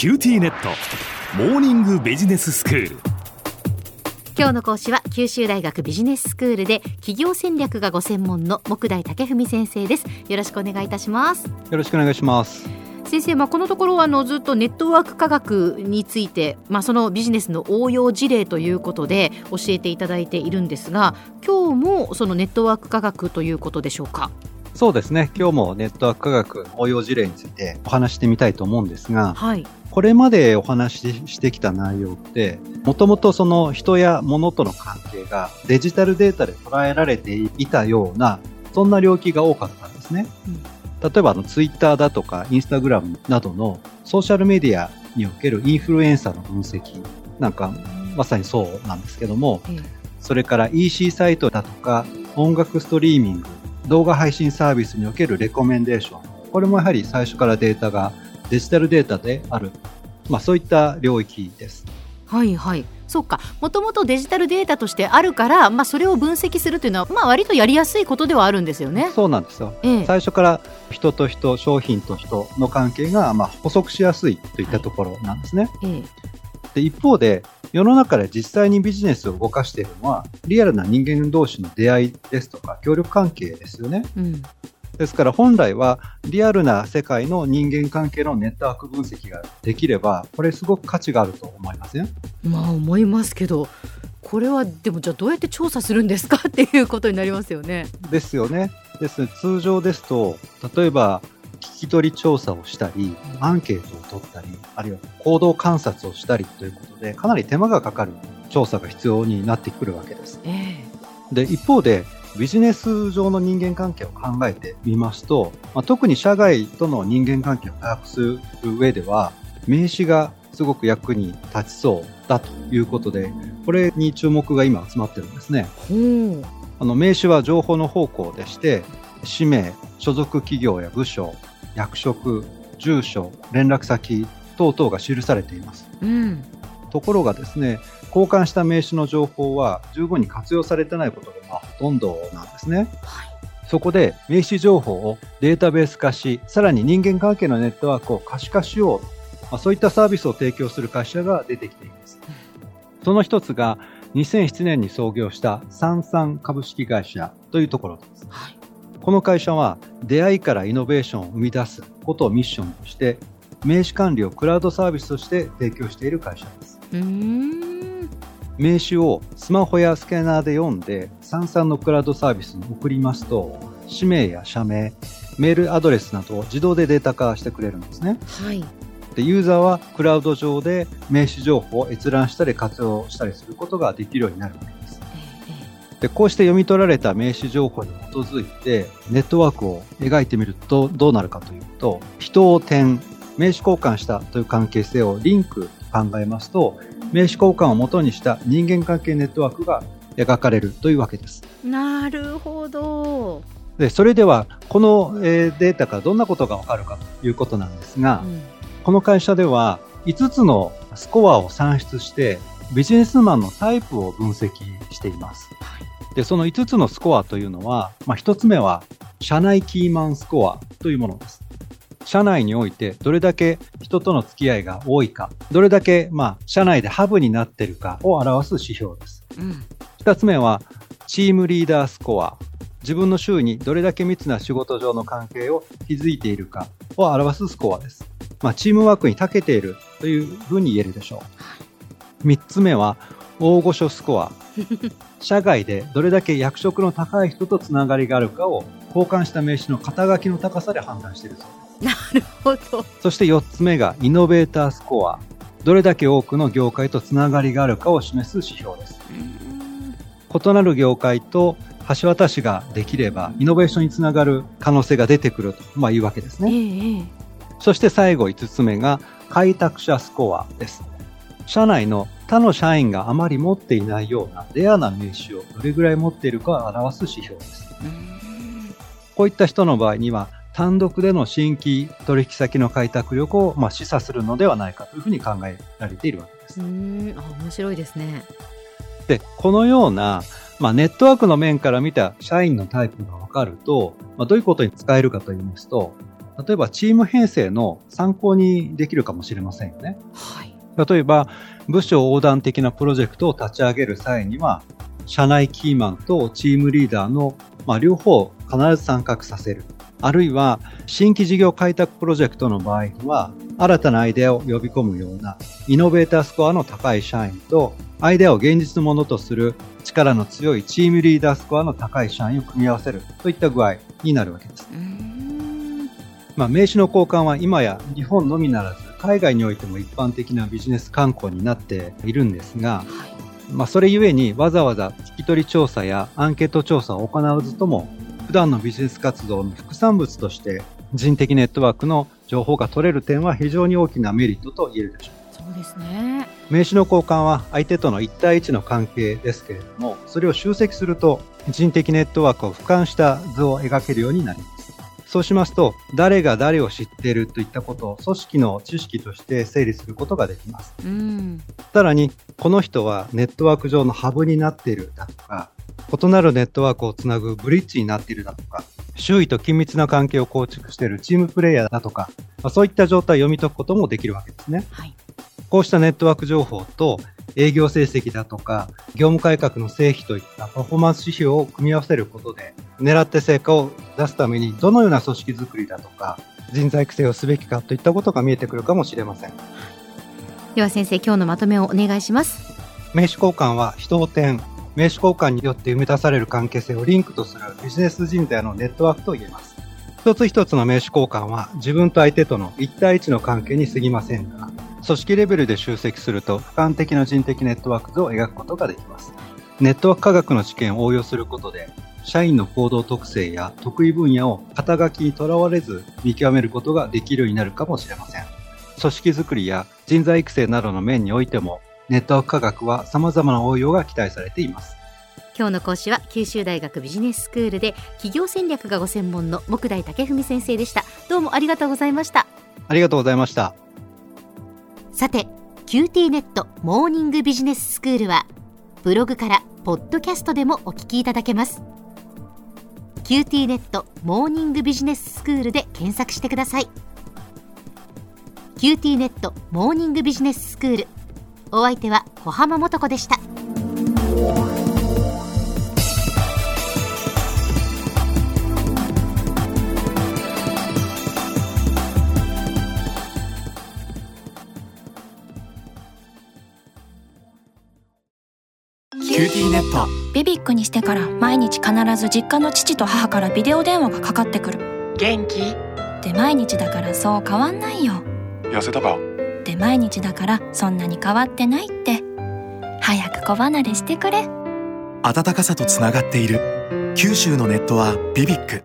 QTnet。モーニングビジネススクール。今日の講師は九州大学ビジネススクールで企業戦略がご専門の目代武史先生です。よろしくお願いいたします。よろしくお願いします。先生、まあ、このところあのずっとネットワーク科学について、まあ、そのビジネスの応用事例ということで教えていただいているんですが今日もそのネットワーク科学ということでしょうか？そうですね。今日もネットワーク科学応用事例についてお話してみたいと思うんですが、はい、これまでお話ししてきた内容って、もともとその人や物との関係がデジタルデータで捉えられていたような、そんな領域が多かったんですね。うん、例えばあのツイッターだとかインスタグラムなどのソーシャルメディアにおけるインフルエンサーの分析なんかまさにそうなんですけども、うん、それから EC サイトだとか音楽ストリーミング、動画配信サービスにおけるレコメンデーション。これもやはり最初からデータがデジタルデータである、まあ、そういった領域です。はいはいそうかもともとデジタルデータとしてあるから、まあ、それを分析するというのは、まあ、割とやりやすいことではあるんですよね。そうなんですよ、ええ、最初から人と人商品と人の関係が、まあ、補足しやすいといったところなんですね。はい、えで一方で世の中で実際にビジネスを動かしているのはリアルな人間同士の出会いですとか協力関係ですよね。うん、ですから本来はリアルな世界の人間関係のネットワーク分析ができれば、これすごく価値があると思いません？まあ思いますけど、これはでもじゃあどうやって調査するんですか？っていうことになりますよね。ですよね。です通常ですと、例えば聞き取り調査をしたり、アンケートを取ったり、あるいは行動観察をしたりということで、かなり手間がかかる調査が必要になってくるわけです。えー、で、一方で、ビジネス上の人間関係を考えてみますと、まあ、特に社外との人間関係を把握する上では、名刺がすごく役に立ちそうだということで、これに注目が今集まってるんですね。あの名刺は情報の方向でして、氏名、所属企業や部署、役職、住所、連絡先等々が記されています。うん、ところがですね、交換した名刺の情報は十分に活用されてないことがほとんどなんですね。はい、そこで名刺情報をデータベース化し、さらに人間関係のネットワークを可視化しようと、まあ、そういったサービスを提供する会社が出てきています。その一つが2007年に創業したサンサン株式会社というところです。はい、この会社は出会いからイノベーションを生み出すことをミッションとして名刺管理をクラウドサービスとして提供している会社です。名刺をスマホやスキャナーで読んで、サンサンのクラウドサービスに送りますと、氏名や社名、メールアドレスなどを自動でデータ化してくれるんですね。はい。で、ユーザーはクラウド上で名刺情報を閲覧したり活用したりすることができるようになるわけです。で、こうして読み取られた名刺情報に基づいて、ネットワークを描いてみるとどうなるかというと、人を点、名刺交換したという関係性をリンク考えますと、名刺交換をもとにした人間関係ネットワークが描かれるというわけです。なるほど。で、それでは、この、えー、データからどんなことがわかるかということなんですが、うん、この会社では5つのスコアを算出して、ビジネスマンのタイプを分析しています。で、その5つのスコアというのは、まあ、1つ目は、社内キーマンスコアというものです。社内においてどれだけ人との付き合いが多いか、どれだけ、まあ、社内でハブになっているかを表す指標です。うん、二つ目は、チームリーダースコア。自分の周囲にどれだけ密な仕事上の関係を築いているかを表すスコアです。まあ、チームワークに長けているというふうに言えるでしょう。三つ目は、大御所スコア。社外でどれだけ役職の高い人とつながりがあるかを交換した名刺の肩書きの高さで判断しているそうです。なるほど。そして4つ目がイノベータースコア。どれだけ多くの業界とつながりがあるかを示す指標です。異なる業界と橋渡しができれば、イノベーションにつながる可能性が出てくると、まあ、いうわけですね。ええ、そして最後5つ目が開拓者スコアです。社内の他の社員があまり持っていないようなレアな名刺をどれぐらい持っているかを表す指標です。こういった人の場合には、単独での新規取引先の開拓力をまあ示唆するのではないかというふうに考えられているわけです。うんあ面白いですね。で、このような、まあ、ネットワークの面から見た社員のタイプが分かると、まあ、どういうことに使えるかと言いますと、例えばチーム編成の参考にできるかもしれませんよね。はい。例えば、部署横断的なプロジェクトを立ち上げる際には、社内キーマンとチームリーダーの、まあ、両方必ず参画させる。あるいは、新規事業開拓プロジェクトの場合には、新たなアイデアを呼び込むような、イノベータースコアの高い社員と、アイデアを現実のものとする力の強いチームリーダースコアの高い社員を組み合わせるといった具合になるわけです。まあ、名刺の交換は今や日本のみならず海外においても一般的なビジネス観光になっているんですが、はい、まあ、それゆえにわざわざ聞き取り調査やアンケート調査を行わずとも普段のビジネス活動の副産物として人的ネットワークの情報が取れる点は非常に大きなメリットと言えるでしょう。そうですね。名刺の交換は相手との1対1の関係ですけれども、それを集積すると人的ネットワークを俯瞰した図を描けるようになります。そうしますと、誰が誰を知っているといったことを組織の知識として整理することができます。うん、さらに、この人はネットワーク上のハブになっているだとか、異なるネットワークをつなぐブリッジになっているだとか、周囲と緊密な関係を構築しているチームプレイヤーだとか、まあ、そういった状態を読み解くこともできるわけですね。はい、こうしたネットワーク情報と営業成績だとか、業務改革の成否といったパフォーマンス指標を組み合わせることで、狙って成果を出すためにどのような組織づくりだとか、人材育成をすべきかといったことが見えてくるかもしれません。では先生、今日のまとめをお願いします。名刺交換は人を点、名刺交換によって生み出される関係性をリンクとするビジネス人材のネットワークと言えます。一つ一つの名刺交換は自分と相手との1対1の関係に過ぎませんが、組織レベルで集積すると俯瞰的な人的ネットワーク図を描くことができます。ネットワーク科学の知見を応用することで、社員の行動特性や得意分野を肩書きにとらわれず見極めることができるようになるかもしれません。組織づくりや人材育成などの面においても、ネットワーク科学は様々な応用が期待されています。今日の講師は九州大学ビジネススクールで企業戦略がご専門の木大武文先生でしたどうもありがとうございましたありがとうございましたさて QT ネットモーニングビジネススクールはブログからポッドキャストでもお聞きいただけます。QT ネットモーニングビジネススクールで検索してください。QT ネットモーニングビジネススクール。お相手は小浜もとこでした。QTnet。BBIQにしてから毎日必ず実家の父と母からビデオ電話がかかってくる。元気？で毎日だからそう変わんないよ。痩せたか？で毎日だからそんなに変わってないって。早く子離れしてくれ。温かさとつながっている。九州のネットは BBIQ